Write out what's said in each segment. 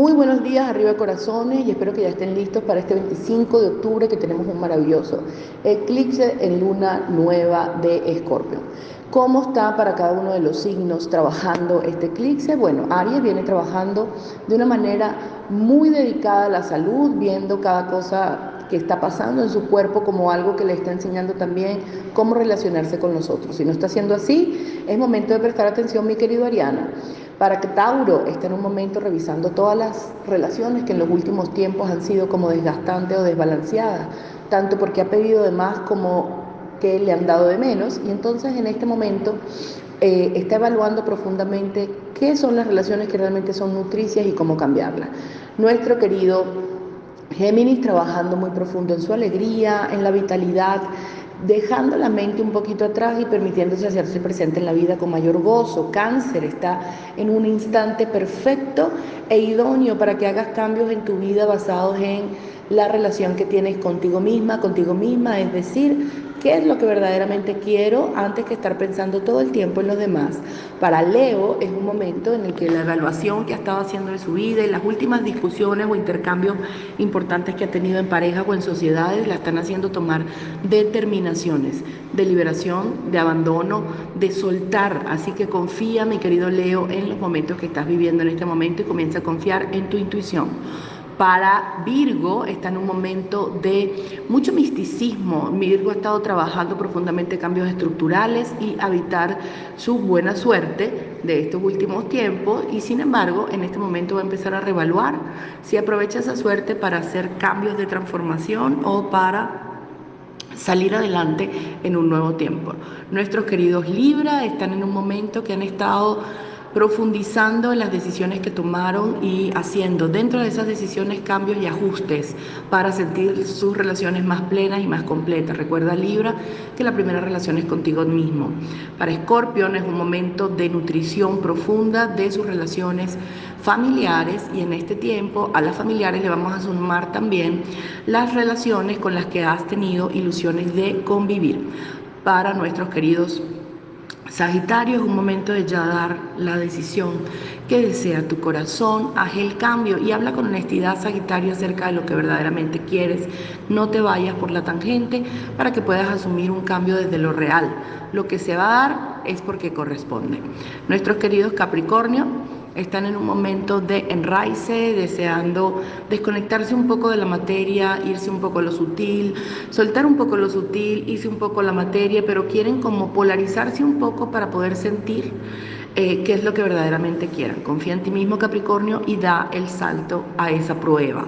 Muy buenos días, arriba corazones, y espero que ya estén listos para este 25 de octubre que tenemos un maravilloso eclipse en luna nueva de Escorpio. ¿Cómo está para cada uno de los signos trabajando este eclipse? Bueno, Aries viene trabajando de una manera muy dedicada a la salud, viendo cada cosa que está pasando en su cuerpo como algo que le está enseñando también cómo relacionarse con nosotros. Si no está haciendo así, es momento de prestar atención, mi querido Ariana, para que Tauro esté en un momento revisando todas las relaciones que en los últimos tiempos han sido como desgastantes o desbalanceadas, tanto porque ha pedido de más como que le han dado de menos y entonces en este momento eh, está evaluando profundamente qué son las relaciones que realmente son nutricias y cómo cambiarlas. Nuestro querido Géminis trabajando muy profundo en su alegría, en la vitalidad, dejando la mente un poquito atrás y permitiéndose hacerse presente en la vida con mayor gozo. Cáncer está en un instante perfecto e idóneo para que hagas cambios en tu vida basados en la relación que tienes contigo misma, contigo misma, es decir, qué es lo que verdaderamente quiero antes que estar pensando todo el tiempo en los demás. Para Leo es un momento en el que la evaluación que ha estado haciendo de su vida y las últimas discusiones o intercambios importantes que ha tenido en pareja o en sociedades la están haciendo tomar determinaciones de liberación, de abandono, de soltar. Así que confía, mi querido Leo, en los momentos que estás viviendo en este momento y comienza a confiar en tu intuición para Virgo está en un momento de mucho misticismo. Virgo ha estado trabajando profundamente cambios estructurales y habitar su buena suerte de estos últimos tiempos y sin embargo en este momento va a empezar a revaluar si aprovecha esa suerte para hacer cambios de transformación o para salir adelante en un nuevo tiempo. Nuestros queridos Libra están en un momento que han estado profundizando en las decisiones que tomaron y haciendo dentro de esas decisiones cambios y ajustes para sentir sus relaciones más plenas y más completas. Recuerda Libra que la primera relación es contigo mismo. Para Escorpión es un momento de nutrición profunda de sus relaciones familiares y en este tiempo a las familiares le vamos a sumar también las relaciones con las que has tenido ilusiones de convivir. Para nuestros queridos Sagitario es un momento de ya dar la decisión que desea tu corazón, haz el cambio y habla con honestidad Sagitario acerca de lo que verdaderamente quieres. No te vayas por la tangente para que puedas asumir un cambio desde lo real. Lo que se va a dar es porque corresponde. Nuestros queridos Capricornio, están en un momento de enraice, deseando desconectarse un poco de la materia, irse un poco a lo sutil, soltar un poco lo sutil, irse un poco a la materia, pero quieren como polarizarse un poco para poder sentir eh, qué es lo que verdaderamente quieran. Confía en ti mismo, Capricornio, y da el salto a esa prueba.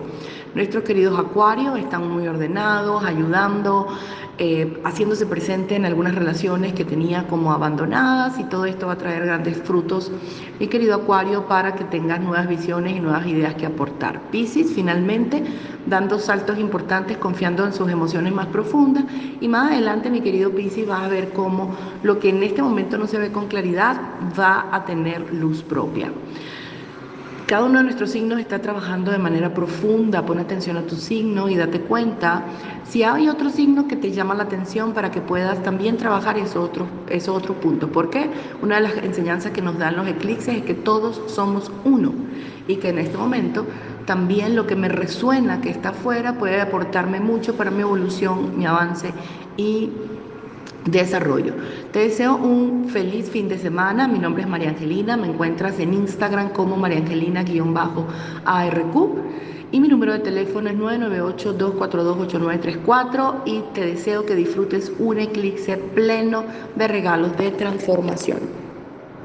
Nuestros queridos acuarios están muy ordenados, ayudando, eh, haciéndose presente en algunas relaciones que tenía como abandonadas y todo esto va a traer grandes frutos, mi querido acuario, para que tengas nuevas visiones y nuevas ideas que aportar. Piscis, finalmente, dando saltos importantes, confiando en sus emociones más profundas y más adelante, mi querido Piscis, vas a ver cómo lo que en este momento no se ve con claridad va a tener luz propia. Cada uno de nuestros signos está trabajando de manera profunda. Pon atención a tu signo y date cuenta si hay otro signo que te llama la atención para que puedas también trabajar ese otro, ese otro punto. ¿Por qué? Una de las enseñanzas que nos dan los eclipses es que todos somos uno y que en este momento también lo que me resuena que está afuera puede aportarme mucho para mi evolución, mi avance y desarrollo. Te deseo un feliz fin de semana. Mi nombre es María Angelina. Me encuentras en Instagram como María Angelina-ARQ. Y mi número de teléfono es 998-242-8934 y te deseo que disfrutes un eclipse pleno de regalos de transformación.